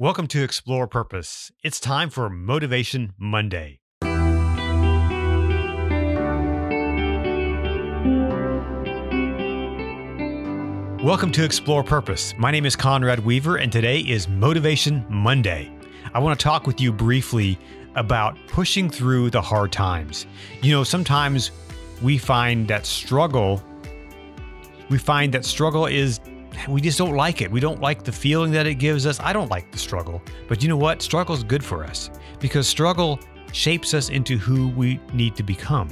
Welcome to Explore Purpose. It's time for Motivation Monday. Welcome to Explore Purpose. My name is Conrad Weaver, and today is Motivation Monday. I want to talk with you briefly about pushing through the hard times. You know, sometimes we find that struggle, we find that struggle is we just don't like it. We don't like the feeling that it gives us. I don't like the struggle. But you know what? Struggle is good for us because struggle shapes us into who we need to become.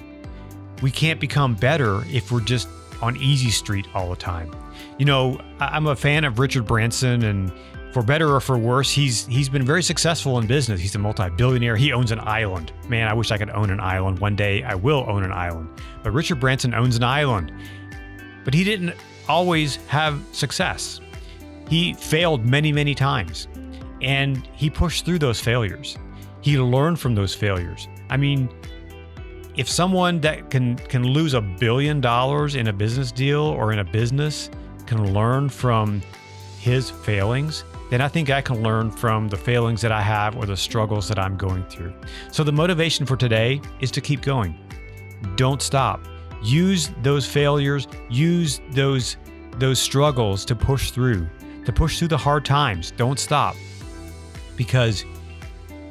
We can't become better if we're just on easy street all the time. You know, I'm a fan of Richard Branson and for better or for worse, he's he's been very successful in business. He's a multi-billionaire. He owns an island. Man, I wish I could own an island. One day I will own an island. But Richard Branson owns an island. But he didn't always have success. He failed many, many times, and he pushed through those failures. He learned from those failures. I mean, if someone that can can lose a billion dollars in a business deal or in a business can learn from his failings, then I think I can learn from the failings that I have or the struggles that I'm going through. So the motivation for today is to keep going. Don't stop. Use those failures, use those those struggles to push through, to push through the hard times. Don't stop. Because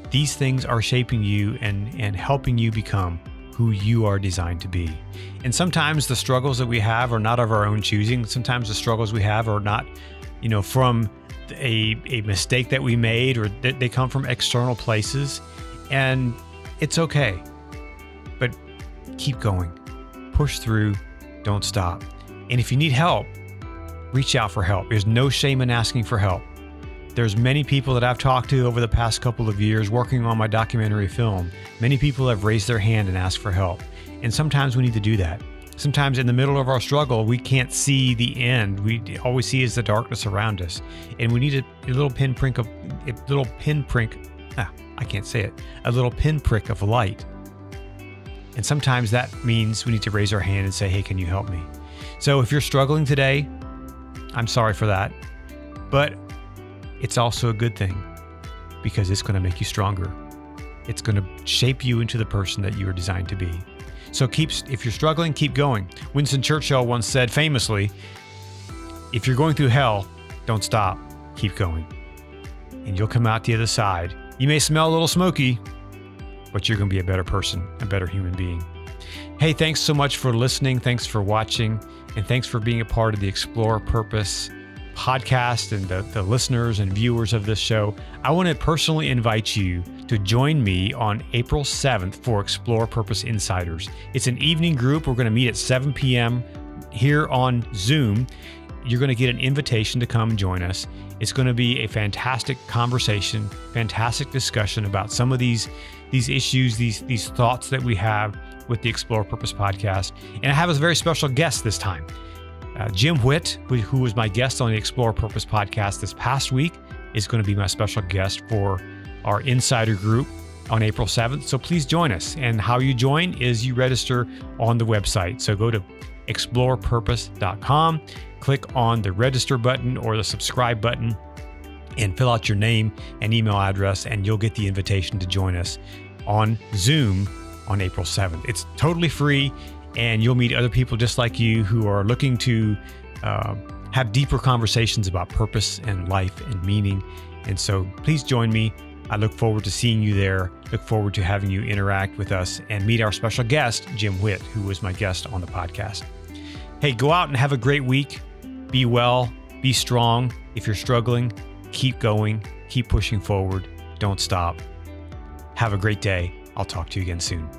these things are shaping you and and helping you become who you are designed to be. And sometimes the struggles that we have are not of our own choosing. Sometimes the struggles we have are not, you know, from a, a mistake that we made or that they come from external places. And it's okay. But keep going push through, don't stop. And if you need help, reach out for help. There's no shame in asking for help. There's many people that I've talked to over the past couple of years working on my documentary film. Many people have raised their hand and asked for help. And sometimes we need to do that. Sometimes in the middle of our struggle, we can't see the end. We always see is the darkness around us. And we need a, a little pinprick of a little pinprick. Ah, I can't say it. A little pinprick of light and sometimes that means we need to raise our hand and say, hey, can you help me? So if you're struggling today, I'm sorry for that. But it's also a good thing because it's going to make you stronger. It's going to shape you into the person that you are designed to be. So keep if you're struggling, keep going. Winston Churchill once said famously, if you're going through hell, don't stop. Keep going. And you'll come out the other side. You may smell a little smoky, but you're going to be a better person, a better human being. Hey, thanks so much for listening. Thanks for watching. And thanks for being a part of the Explore Purpose podcast and the, the listeners and viewers of this show. I want to personally invite you to join me on April 7th for Explore Purpose Insiders. It's an evening group. We're going to meet at 7 p.m. here on Zoom. You're going to get an invitation to come join us. It's going to be a fantastic conversation, fantastic discussion about some of these these issues, these these thoughts that we have with the Explore Purpose podcast. And I have a very special guest this time. Uh, Jim Whitt, who, who was my guest on the Explore Purpose podcast this past week, is going to be my special guest for our insider group on April 7th. So please join us. And how you join is you register on the website. So go to explorepurpose.com, click on the register button or the subscribe button and fill out your name and email address, and you'll get the invitation to join us on Zoom on April 7th. It's totally free, and you'll meet other people just like you who are looking to uh, have deeper conversations about purpose and life and meaning. And so please join me. I look forward to seeing you there. Look forward to having you interact with us and meet our special guest, Jim Whitt, who was my guest on the podcast. Hey, go out and have a great week. Be well, be strong. If you're struggling, keep going, keep pushing forward, don't stop. Have a great day. I'll talk to you again soon.